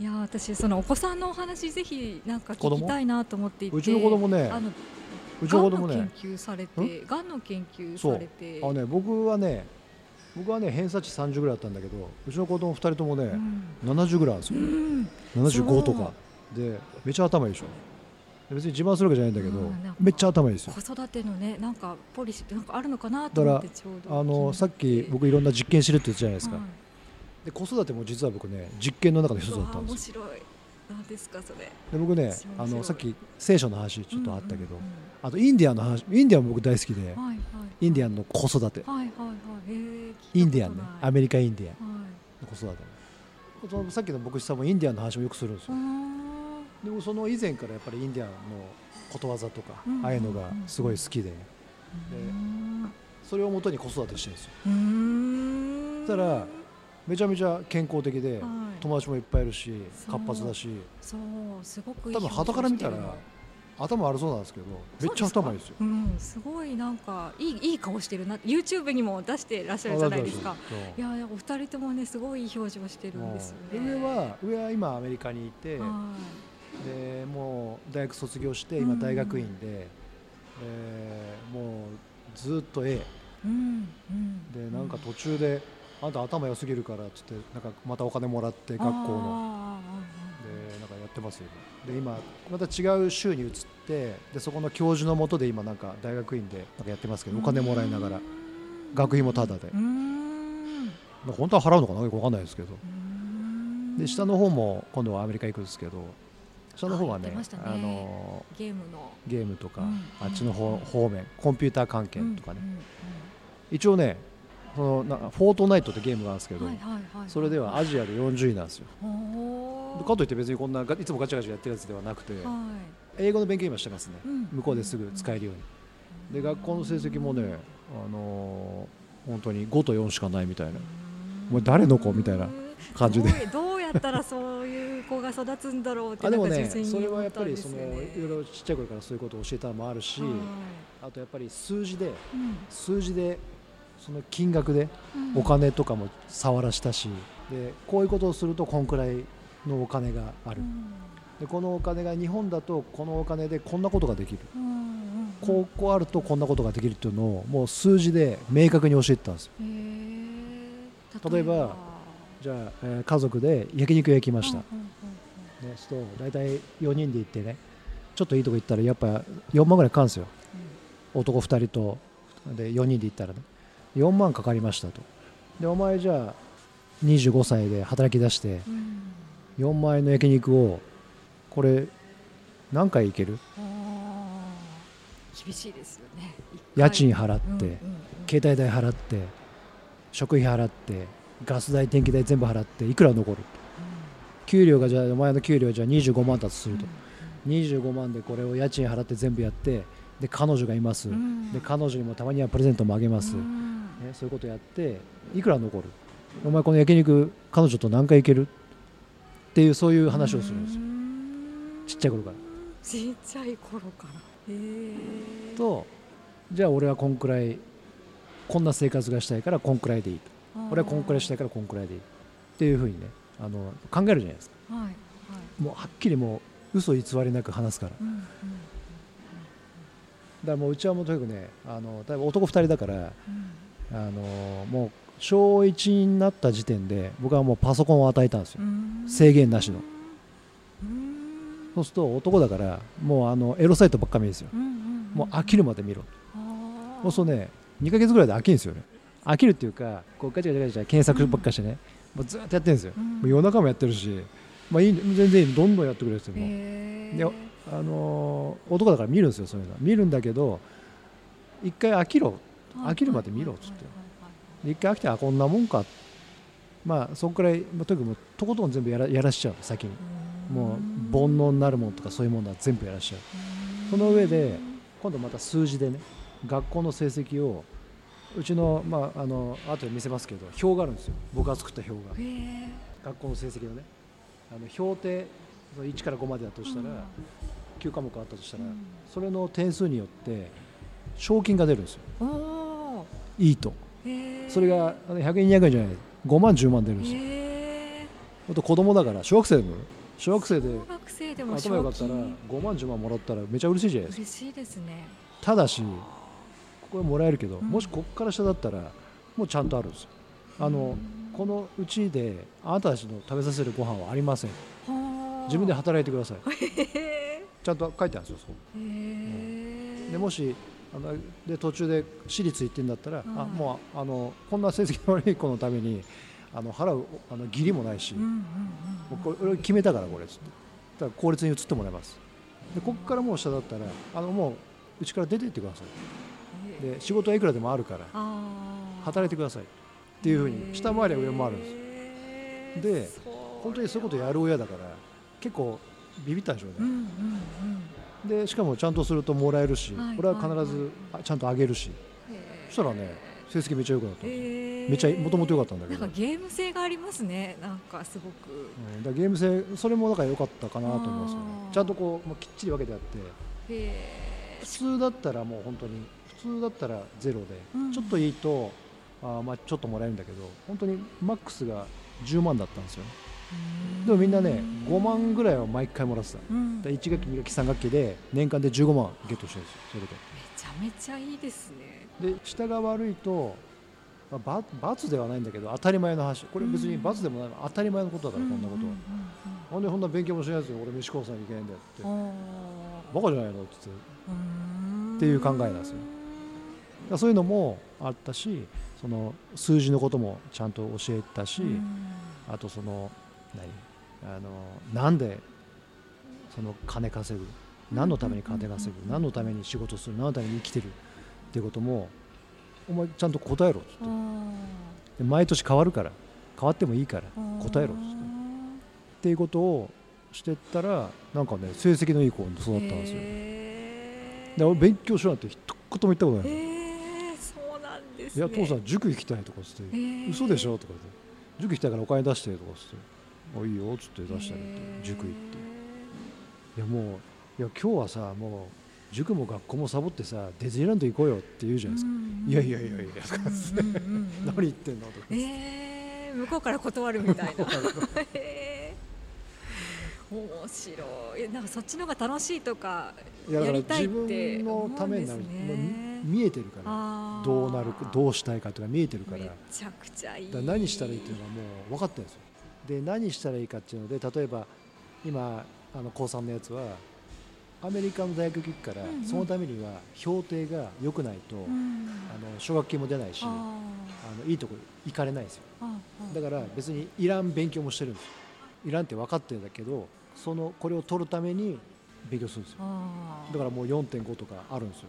いや私そのお子さんのお話ぜひなんか聞きたいなと思っていて。うちの子供ね。あのうちの子供ね。がんの研究されてがんの研究されて。あのね僕はね僕はね偏差値30ぐらいだったんだけどうちの子供2人ともね、うん。70ぐらいあるんですよ、うん。75とか。でめちゃ頭いいでしょ。別に自慢するわけじゃないんだけど、めっちゃ頭いいですよ。子育てのねなんかポリシーってなんかあるのかなと思ってちょうどあのさっき僕いろんな実験してるって言ったじゃないですか、はいで子育ても実は僕ね実験の中の一つだったんですよ。面白い。何ですかそれ。で僕ねあのさっき聖書の話ちょっとあったけど、うんうんあとインディアンの話インディアンも僕大好きで、うんはいはい。インディアンの子育て。はいはいはい。インディアンねアメリカインディアンの子育て。そのさっきの牧師さんもインディアンの話もよくするんですよ。でもその以前からやっぱりインディアンのことわざとか、うん。ああいうのがすごい好きで。ーうんそれをもとに子育てしてるんですよ。そしたらめちゃめちゃ健康的で、はい。友達もいっぱいいるし活発だし。そう。すごく多分旗から見たら頭悪そうなんですけどめっちゃ頭いいですよ。るうん。すごいなんかいいいい顔してるな。YouTube にも出してらっしゃるじゃないですか。いやお二人ともねすごいいい表情してるんですようんねで上は上は今アメリカにいてはでもう大学卒業して今大学院で、えーもうずっと A いうんうん。でなんか途中で、あんた頭良すぎるからっつってなんかまたお金もらって学校の。あでなんかやってますよ。で今また違う州に移ってでそこの教授のもとで今なんか大学院でなんかやってますけーどお金もらいながら学費もタダで。本当は払うのかな？よくわかんないですけど。で下の方も今度はアメリカ行くんですけど下の方はねね。あのゲームの。ゲームとか、うん。あっちの方方面コンピューター関係とかね、うんうん。一応ねそのなフォートナイトってゲームがあるんですけど、それではアジアで40位なんですよ。かといって別にこんながいつもガチャガチャやってるやつではなくては英語の勉強今してますね、向こうですぐ使えるように。で学校の成績もね、あのー本当に5と4しかないみたいな。お前誰の子みたいな感じで。どうやったらそういう子が育つんだろうってあでもねそれはやっぱりそのいろいろちっちゃい頃からそういうことを教えたのもあるしはい。あとやっぱり数字でうん。数字でその金額でうん。お金とかも触らしたしでこういうことをするとこんくらいのお金がある。うん。でこのお金が日本だとこのお金でこんなことができる。うんうんうん。こうこうあるとこんなことができるっていうのをもう数字で明確に教えてたんですよ。例えばじゃあ、えー家族で焼肉屋行きました、ね、うんうんうん。そう大体4人で行ってねちょっといいとこ行ったらやっぱ4万ぐらいかかるんですよ。男2人とで4人で行ったらね4万かかりましたと。でお前じゃあ25歳で働き出してうん4万円の焼肉をこれ何回行ける？厳しいですよね。家賃払って、うんうんうん。携帯代払って食費払ってガス代電気代全部払っていくら残る？給料がじゃあお前の給料じゃあ25万だとすると、25万でこれを家賃払って全部やってで彼女がいます、うん。で彼女にもたまにはプレゼントもあげます、うんね、そういうことやっていくら残る？お前この焼肉彼女と何回行ける？っていうそういう話をするんですよ、うん。ちっちゃい頃から。ちっちゃい頃から。へえとじゃあ俺はこんくらいこんな生活がしたいからこんくらいでいいと。俺はこんくらいしたいからこんくらいでいい。っていうふうにねあの考えるじゃないですか。はいはい。もうはっきりもう嘘偽りなく話すから。だかうんうんらもううちはもうとにかくねあの多分男2人だからうんあのもう小1になった時点で僕はもうパソコンを与えたんですよ。うん。制限なしの。うん。そうすると男だからもうあのエロサイトばっか見るんですよ。うんうんもう飽きるまで見ろ。そうするとね2ヶ月ぐらいで飽きるんですよね。飽きるっていうかこうガチャガチャガチャ検索ばっかしてね、もうずっとやってるんですよ、うん。もう夜中もやってるし、まあ、いい全然いいどんどんやってくれるんですよもう。へー。であのー男だから見るんですよそういうの。見るんだけど一回飽きろ飽きるまで見ろっつって。一回飽きてあこんなもんか。まあそんくらい、まあ、とにかくとことん全部やらやらしちゃう先に。もう煩悩になるものとかそういうものは全部やらしちゃう。その上で今度また数字でね学校の成績をうちのまああの後で見せますけど表があるんですよ。僕が作った表が。学校の成績のね。あの評定その1から5までだとしたら9科目あったとしたらそれの点数によって賞金が出るんですよいいと。それがあの100円200円じゃない。5万10万出るんですよ。へほんと子供だから小学生でも。小学生で小学生でも頭よかったら賞金。5万10万もらったらめちゃ嬉しいじゃないですか。嬉しいですね。ただしこれもらえるけど、うん。もしこっから下だったらもうちゃんとあるんですよ。あのこのうちであなたたちの食べさせるご飯はありません。はあ自分で働いてください。へちゃんと書いてあるんですよえへえでもしで途中で私立行ってんだったら、うん。あもうあのこんな成績の悪い子のためにあの払うあの義理もないし、これ俺決めたからこれっつって。だから公立に移ってもらいます。でここからもう下だったらあのもううちから出て行ってください。で仕事はいくらでもあるから働いてください。っていうふうに下回りは上もあるんです。で本当にそういうことやる親だから結構ビビったんでしょうね、うんうんうんでしかもちゃんとするともらえるし、はいこれは必はいずあちゃんとあげるし、そしたらね成績めっちゃ良くなったんめっちゃもともと良かったんだけど、なんかゲーム性がありますね。なんかすごく。うん、だゲーム性それもだから良かったかなと思いますよね。ちゃんとこうもうきっちり分けてあって。へ普通だったらもう本当に普通だったらゼロで、うん。ちょっといいとあーまあちょっともらえるんだけど本当にマックスが10万だったんですよえでもみんなね5万ぐらいは毎回もらってた。うん。めで1学期2学期3学期で年間で15万ゲットしてるんですよそれで。ちゃめちゃいいですね。で下が悪いと、まあ、ば罰ではないんだけど当たり前の話。これ別に罰でもない当たり前のことだからこんなことは、なんでこんな勉強もしないやつに俺飯食わさなきゃいけないんだよって。バカじゃないの？って言って。っていう考えなんですよ。だそういうのもあったしその数字のこともちゃんと教えたし、あとその何？あのなんでその金稼ぐ？何のために金稼ぐ？何のために仕事する？何のために生きてる？っていうこともお前ちゃんと答えろっつって。で毎年変わるから。変わってもいいから。答えろっつって。っていうことをしてったらなんかね成績のいい子に育ったんですよ。へで俺勉強しろなんて一言も言ったことないへえそうなんですいねや父さん塾行きたいとかっつって。へー。嘘でしょ？とか言って。塾行きたいからお金出してとかっつってあいいよっつって出してあげてへー。塾行って。いやもういや今日はさもう塾も学校もサボってさディズニーランド行こうよって言うじゃないですか、うんいやいやいやいやとかっつっ何言ってんのとか。えー、向こうから断るみたいな。面白い。えなんかそっちの方が楽しいとかいやりたい自って分のためになる。見えてるから。どうなるどうしたいかとか見えてるから。めちゃくちゃいい。ら何したらいいっていうのはもう分かってるんですよで何したらいいかっていうので例えば今あの高3のやつはアメリカの大学行くから、うんうん。そのためには評定が良くないと、うん。あの奨学金も出ないしああのいいとこ行かれないんですよ。だから別にいらん勉強もしてるんですよ。いらんって分かってるんだけどそのこれを取るために勉強するんですよ。だからもう4.5とかあるんですよ。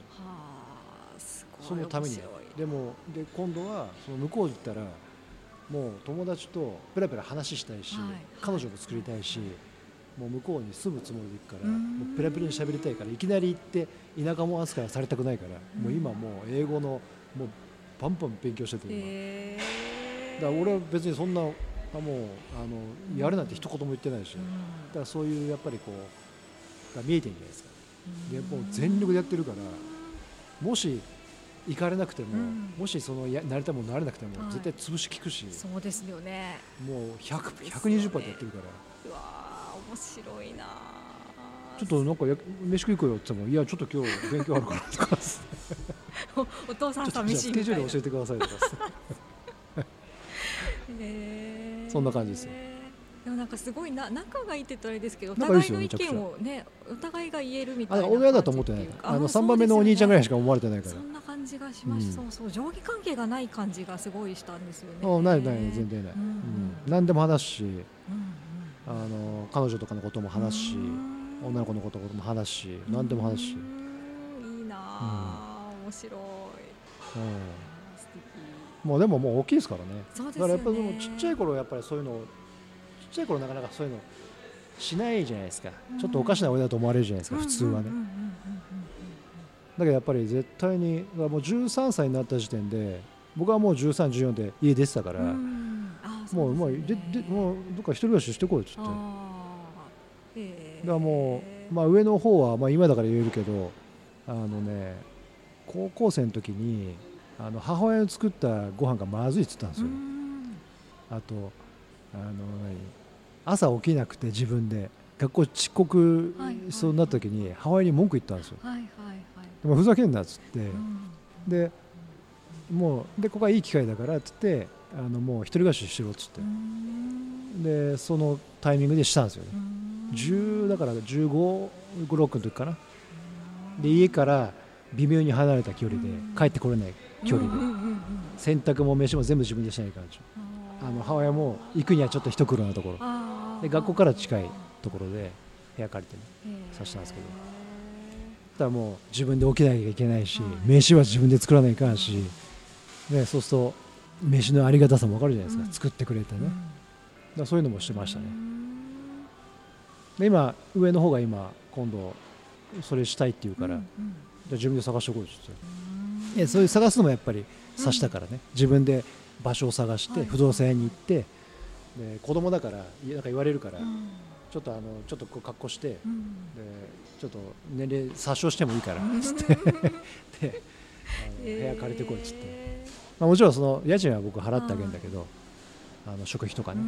そのためにでもで今度はその向こう行ったらもう友達とペラペラ話したいし、はい彼女も作りたいし、もう向こうに住むつもりで行くからうん。もうペラペラに喋りたいからいきなり行って田舎も扱いされたくないから、もう今もう英語のもうバンバン勉強してて今、へー。だから俺は別にそんなあもうあのやるなんて一言も言ってないし、うん。だからそういうやっぱりこうが見えてるんじゃないですか。でもう全力でやってるからもし行かれなくても、うん。もしそのやなりたいものなれなくても、はい。絶対潰し効くしそうですよね。もう100そうですよね。120%でやってるから。うわー面白いなちょっとなんかや飯食い行こうよって言ってもいやちょっと今日勉強あるからとかおお父さん寂しいみたいなスケジュール教えてくださいとかへー。そんな感じですよでもなんかすごいな仲がいいって言ったらあれですけどお互いの意見をねお互いが言えるみたいなあ親だと思ってないあの3番目のお兄ちゃんぐらいしか思われてないから。そんな感じがしました、うん。そうそう上下関係がない感じがすごいしたんですよね。あないない全然ない、うん。うん。何でも話すしうんあの彼女とかのことも話すしうん。女の子のことも話すし何でも話すし、うんいいなあ、面白い。うん。素敵。もうでももう大きいですからね。ね。だからやっぱりちっちゃい頃やっぱりそういうのをちっちゃい頃なかなかそういうのしないじゃないですか、うん。ちょっとおかしな親だと思われるじゃないですか、普通はね、だけどやっぱり絶対にもう13歳になった時点で僕はもう1314で家出てたから、うん。もうもうそでででもうどっか一人暮らししてこいっつって。だからもう、まあ、上の方は、まあ、今だから言えるけどあのね高校生の時にあの母親の作ったご飯がまずいっつったんですうよ、ん。あとあの何？朝起きなくて自分で。学校遅刻しそうになった時に母親に文句言ったんですよ。でもふざけんなっつって。うん。でもうでここはいい機会だからっつってあのもう一人暮らししろっつって。うん。でそのタイミングでしたんですよね。うん。10だから15、6の時かな。で家から微妙に離れた距離で帰ってこれない距離で。洗濯も飯も全部自分でしないからあの母親も行くにはちょっと一苦労なところで学校から近いところで部屋借りてさしたんですけど。だからもう自分で起きなきゃいけないし、はい飯は自分で作らないかんし、ね、そうすると飯のありがたさも分かるじゃないですか、うん。作ってくれてね、うん。だそういうのもしてましたね。うん。で今上の方が今今度それしたいって言うから、じゃあ自分で探してこいって言ってそういう探すのもやっぱりさしたからね、自分で場所を探して、はい。不動産屋に行ってで子供だからいなんか言われるから、うん。ちょっとあのちょっとこう格好して、うん。でちょっと年齢詐称してもいいからうん。つって。であの部屋借りてこいっつって、へまあ、もちろんその家賃は僕払ってあげるんだけどあの食費とかね、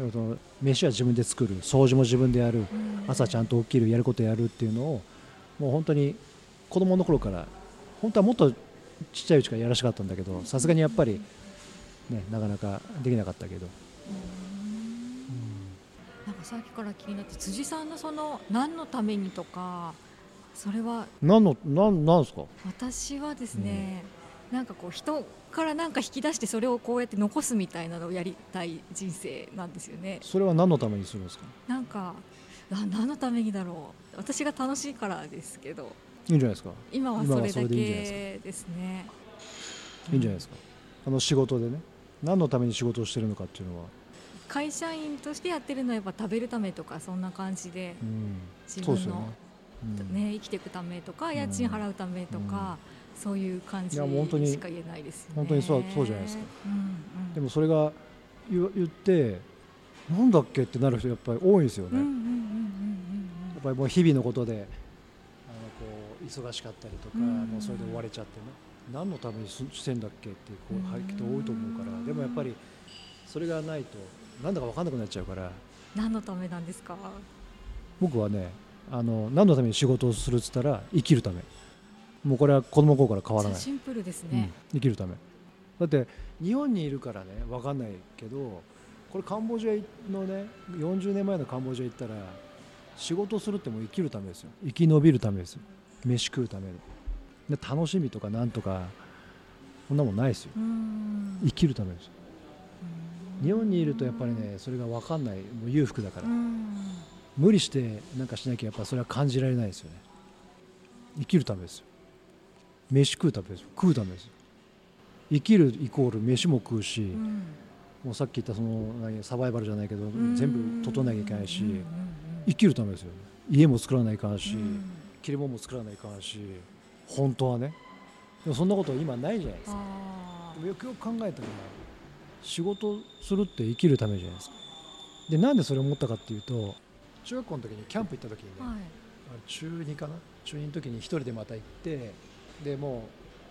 ーうん。その飯は自分で作る掃除も自分でやるうん。朝ちゃんと起きるやることやるっていうのをもう本当に子供の頃から本当はもっとちっちゃいうちからやらしかったんだけどさすがにやっぱり、ね、なかなかできなかったけど、なんかさっきから気になって辻さんのその何のためにとかそれは何のなんなんですか？私はですね、なんかこう人からなんか引き出してそれをこうやって残すみたいなのをやりたい人生なんですよね。それは何のためにするんですか？なんかあ何のためにだろう。私が楽しいからですけど。いいんじゃないですか。今はそれだけですね。いいんじゃないですか。あの仕事でね何のために仕事をしてるのかっていうのは、会社員としてやってるのはやっぱ食べるためとかそんな感じでうん、自そうですよ分のね、うん。ね、生きていくためとか家賃払うためとか、そういう感じいやもう本当にしか言えないですよね。本当にそうそうじゃないですか。うんうん、でもそれが言言ってなんだっけってなる人やっぱり多いんですよね、やっぱりもう日々のことであのこう忙しかったりとか、うん。もうそれで追われちゃってね何のためにすしてんだっけってこううん人多いと思うから。でもやっぱりそれがないとなんだか分かんなくなっちゃうから。うん何のためなんですか？僕はねあの何のために仕事をするっつったら生きるため。もうこれは子供の頃から変わらない、シンプルですうん。ね。生きるため。だって日本にいるからね分かんないけどこれカンボジアのね40年前のカンボジア行ったら仕事するってもう生きるためですよ。生き延びるためですよ。飯食うためでで楽しみとかなんとかそんなもんないですよ。うん。生きるためですよ。日本にいるとやっぱりねそれが分かんない。もう裕福だから。うん。無理してなんかしなきゃやっぱそれは感じられないですよね。生きるためですよ。飯食うためですよ。食うためですよ。生きるイコール飯も食うし、うん。もうさっき言ったその何サバイバルじゃないけどうん。全部整えなきゃいけないし生きるためですよ家も作らないかんし、うん。着るものも作らないかんし本当はね。でもそんなこと今ないじゃないですか。あでもよくよく考えたら仕事するって生きるためじゃないですか。でなんでそれを思ったかっていうと中学校の時にキャンプ行った時にね、ーはい。中2かな？中2の時に一人でまた行ってでも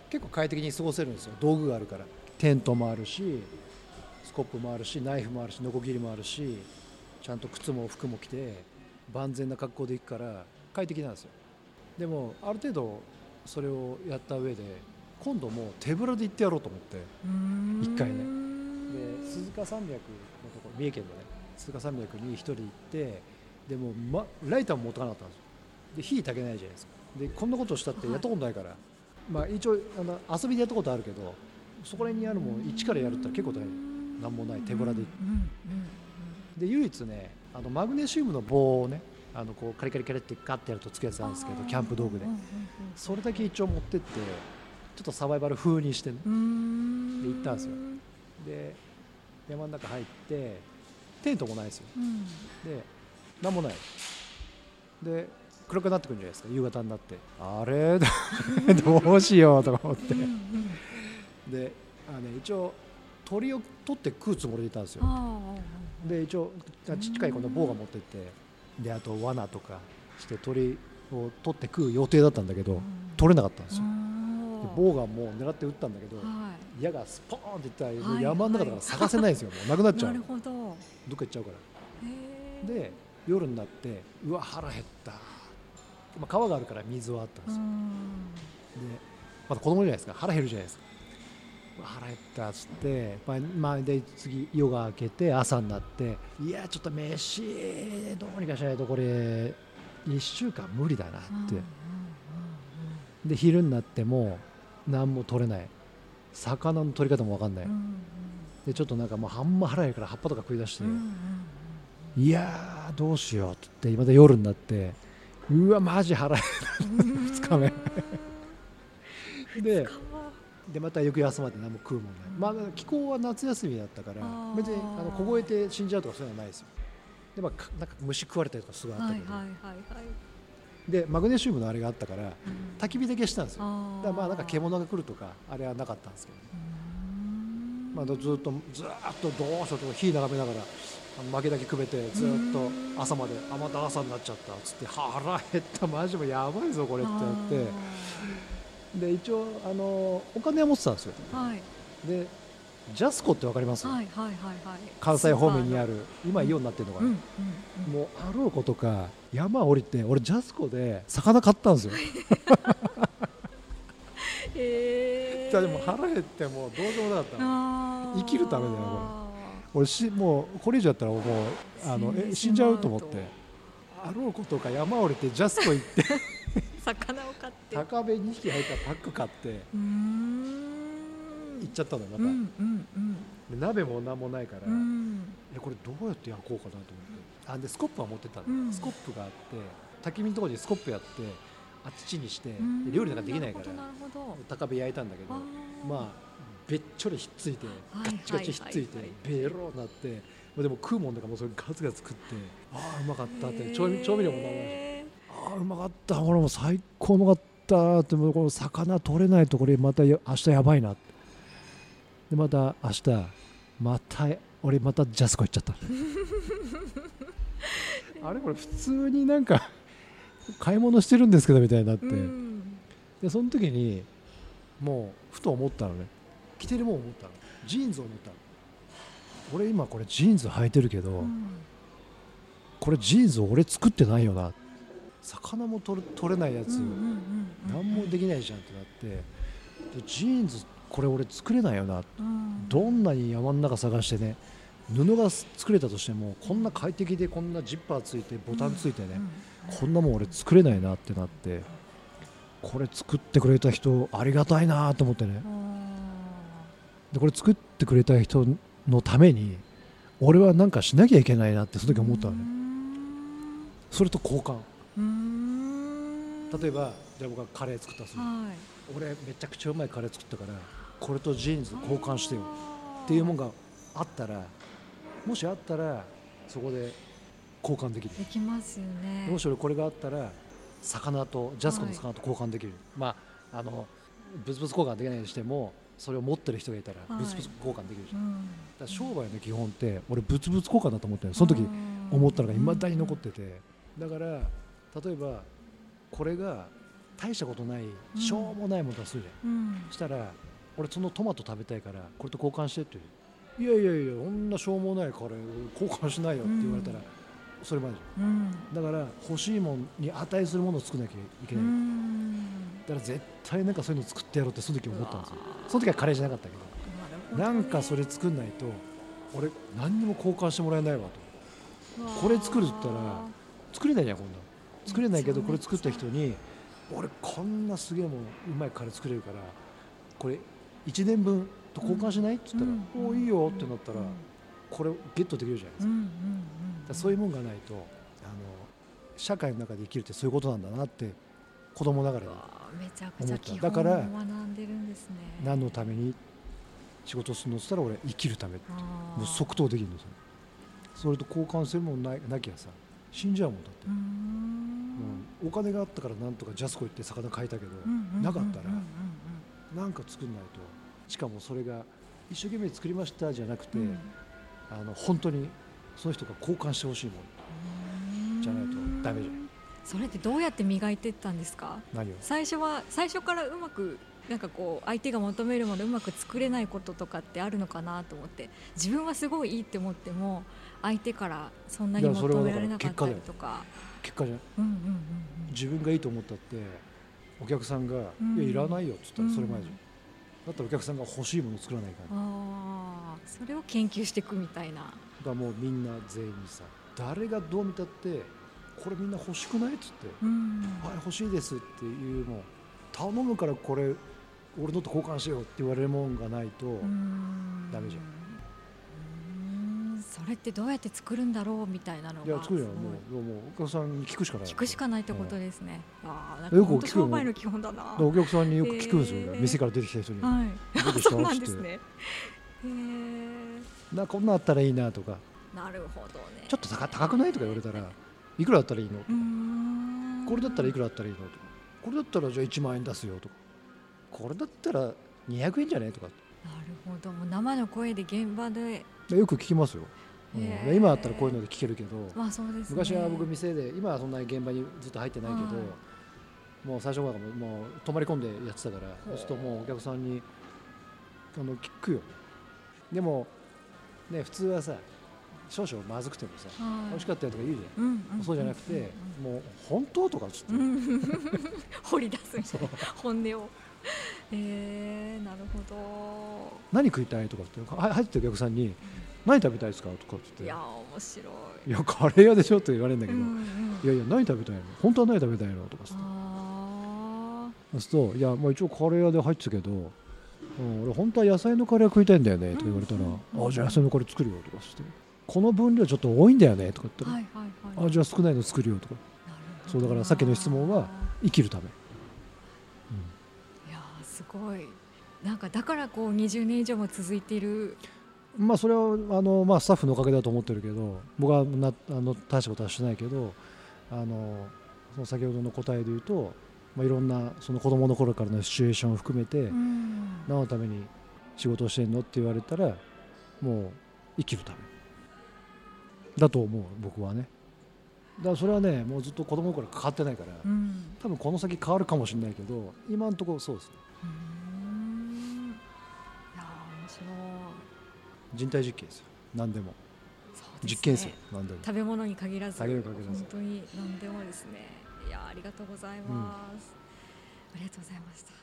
う結構快適に過ごせるんですよ。道具があるから。テントもあるしスコップもあるしナイフもあるしノコギリもあるしちゃんと靴も服も着て万全な格好で行くから快適なんですよ。でもある程度それをやった上で今度もう手ぶらで行ってやろうと思って一一回ね。で鈴鹿山脈のところ三重県のね鈴鹿山脈に一人行ってでも、ま、ライターも持たなかったんですよ。で火焚けないじゃないですか。でこんなことしたってやったことないから、まあ一応あの遊びでやったことあるけどそこら辺にあるもん一からやるって結構大変。なんもない手ぶらで行って。うんうん。で唯一ねあのマグネシウムの棒をねあのこうカリカリカリってガッてやるとつくやつなんですけどキャンプ道具で。それだけ一応持ってってちょっとサバイバル風にしてねで行ったんですよ。で山の中入ってテントもないですよ。うん。で何もない。で暗くなってくるんじゃないですか夕方になって。あれ？どうしようとか思って。であの、ね、一応鳥を取って食うつもりでいたんですよ。あで一応ちっちゃいこの棒が持ってってであと罠とかして鳥を取って食う予定だったんだけど取れなかったんですよ。で棒がもう狙って撃ったんだけどは矢がスポーンっていったらはい。山の中だから探せないんですよ。もうなくなっちゃう。ど。どか行っちゃうから。で夜になってうわ腹減った、まあ、川があるから水はあったんですよ、うん。でまだ子供じゃないですか。腹減るじゃないですか腹減ったっつって、まあまあ、で次夜が明けて朝になっていやちょっと飯どうにかしないとこれ1週間無理だなって、で昼になっても何も取れない。魚の取り方も分かんない、でちょっとなんかもうあんま腹減るから葉っぱとか食い出して、いやーどうしようって言ってまた夜になってうわマジ腹減うんうん。二日目。るででまた翌朝まで何も食うもんない、まあ気候は夏休みだったから別にあの凍えて死んじゃうとかそういうのはないですよ。でまあかなんか虫食われたりとかすごいあったけど、でマグネシウムのあれがあったからうん。焚き火だけしたんですよ。だからまあなんか獣が来るとかあれはなかったんですけど、うん。まあ、ずっとずーっとどうしようと火眺めながら負けだけくべてずーっと朝まであまた朝になっちゃったっつって腹減った。マジもうやばいぞこれってなってで一応あのお金は持ってたんですよ。はい。でジャスコってわかります、はいはいはいはい。関西方面にあるる今イオンになってるのかな、うんうんうん。もうあろうことか山降りて俺ジャスコで魚買ったんですよ。へじゃあでも腹減ってもうどうしようもなかった。の生きるためだよこ俺しもうこれ以上やったらもうあの死んでえ死んじゃうと思って。あろうことか山降りてジャスコ行って魚を買って。高べ2匹入ったパック買って。行っちゃったのよまた、うんうんうん。で鍋も何もないから、うん。えこれどうやって焼こうかなと思って。あでスコップは持ってたの、うん。スコップがあって焚き火のところにスコップやってあっちにして、うん。で料理なんかできないから。高べ焼いたんだけどまあべっちょりひっついてはいガッチガチひっついてはいベロになってまあでも食うもんだからもうそれガツガツ食ってああうまかったって調味料もなんも。ないしうまかった。これもう最高うまかった。ってもうこの魚取れないとこれまたや明日やばいな。ってでまた明日また俺またジャスコ行っちゃった。あれこれ普通になんか買い物してるんですけどみたいになって、うん。でその時にもうふと思ったのね。着てるもん思ったの。ジーンズを思ったの。俺今これジーンズ履いてるけど、うん。これジーンズ俺作ってないよな魚も取れ取れないやつ、何もできないじゃんってなってでジーンズこれ俺作れないよな。うん。どんなに山の中探してね布が作れたとしてもこんな快適でこんなジッパーついてボタンついてね、こんなもん俺作れないなってなってこれ作ってくれた人ありがたいなと思ってね。でこれ作ってくれた人のために俺はなんかしなきゃいけないなってその時思ったのね。それと交換例えばじゃあ僕がカレー作ったとする。はい。俺めちゃくちゃうまいカレー作ったからこれとジーンズ交換してよ。っていうもんがあったらもしあったらそこで交換できる。できますよね。もし俺これがあったら魚とジャスコの魚と交換できる、まああの物々交換できないにしてもそれを持ってる人がいたらはい。物々交換できるじゃん、うん。だから商売の基本って俺物々交換だと思ってる。その時思ったのがいまだに残ってて。だから例えばこれが大したことないうん。しょうもないものだとするじゃん、うん。そしたら俺そのトマト食べたいからこれと交換してっていやいやいやこんなしょうもないカレー交換しないよって言われたら、うん。それまでじうん。だから欲しいもんに値するものを作らなきゃいけうない、ん。だから絶対なんかそういうの作ってやろうってその時思ったんですよ。その時はカレーじゃなかったけど。なるほどね。なんかそれ作んないと俺何にも交換してもらえないわと。これ作るって言ったら作れないじゃんこんなの作れないけどこれ作った人に俺こんなすげえもんうまいカレー作れるからこれ1年分と交換しない？って言ったら「うん。おおいいよ」ってなったらうんこれゲットできるじゃないですか。そういうもんがないとあの社会の中で生きるってそういうことなんだなって子供ながらにうわーめちゃくちゃ基だから何のために仕事するの？って言ったら俺生きるため。あー。もう即答できるんですよ。それと交換するもんないなきゃさ死んじゃうもんだって。うーん。うん。お金があったからなんとかジャスコ行って魚買えたけど、うんうんうんうんなかったらうんなんか作んないと。しかもそれが一生懸命作りましたじゃなくて、うん。うんあの本当にその人が交換してほしいもん。じゃないとダメじゃん。それってどうやって磨いていったんですか？何を？最初は最初からうまくなんかこう相手が求めるものをうまく作れないこととかってあるのかなと思って。自分はすごいいいって思っても相手からそんなに求められなかったりとか。結果じゃん。うんうん自分がいいと思ったってお客さんが「うん。いやいらないよ」っつったらそれまでじゃん、うんだったらお客さんが欲しいものを作らないから。ああそれを研究していくみたいな。らもうみんな全員にさ誰がどう見たってこれみんな欲しくないっつってうん「はい欲しいです」っていうもう頼むからこれ俺のと交換しようって言われるもんがないと、うんダメじゃんうんそれってどうやって作るんだろうみたいなのがいや作るよもうもうお客さんに聞くしかない聞くしかないってことですね。ああ、なんかよく本当商売の基本だな。でお客さんによく聞くんですよ、へー店から出てきた人に「はい。どうでした? 」そうなんですね。へえ。「なこんなんあったらいいな」とかなるほどね。「ちょっと高高くない?」とか言われたら「いくらだったらいいの?」うーん。これだったらいくらだったらいいのとかこれだったらじゃあ1万円出すよとかこれだったら200円じゃねとかなるほど。もう生の声で現場で。でよく聞きますよ、うん今だったらこういうので聞けるけどまあそうですね。昔は僕店で今はそんなに現場にずっと入ってないけど、はいもう最初からももう泊まり込んでやってたからそうするともうお客さんにあの聞くよでもね普通はさ少々まずくてもさはい。美味しかったよとか言うじゃん、うんうん。そうじゃなくて、もう本当とかっつって、うん。う ん掘り出すみたいな本音を。ええ、なるほど。何食いたいとかっては入ってるお客さんに何食べたいですかとかっていや面白い。ていやカレー屋でしょって言われるんだけど、うんうん。いやいや何食べたいの？本当は何食べたいの？とかそうすると「いや、まあ、一応カレー屋で入ってたけど、うん、俺本当は野菜のカレー食いたいんだよね」とか言われたら「うんうんあじゃあ野菜のカレー作るよ」とかっつって「この分量ちょっと多いんだよね」とか言あ。ったら「はいはいはい。あじゃあ少ないの作るよ」とか。そうだからさっきの質問は生きるため、すごい。なんかだからこう20年以上も続いている。うんまあそれはあの、まあ、スタッフのおかげだと思ってるけど僕はなあの大したことはしてないけどあのその先ほどの答えで言うと、まあ、いろんなその子供の頃からのシチュエーションを含めて、うん。何のために仕事をしてんのって言われたらもう生きるためだと思う僕はね。だからそれはねもうずっと子供の頃から変わってないから、うん。多分この先変わるかもしれないけど今のところそうですねうん。いやー面白い人体実験ですよ。何でも。そうですね。実験ですよ。何でも。食べ物に限らず。限らず本当に何でもですね。いやーありがとうございます、ありがとうございました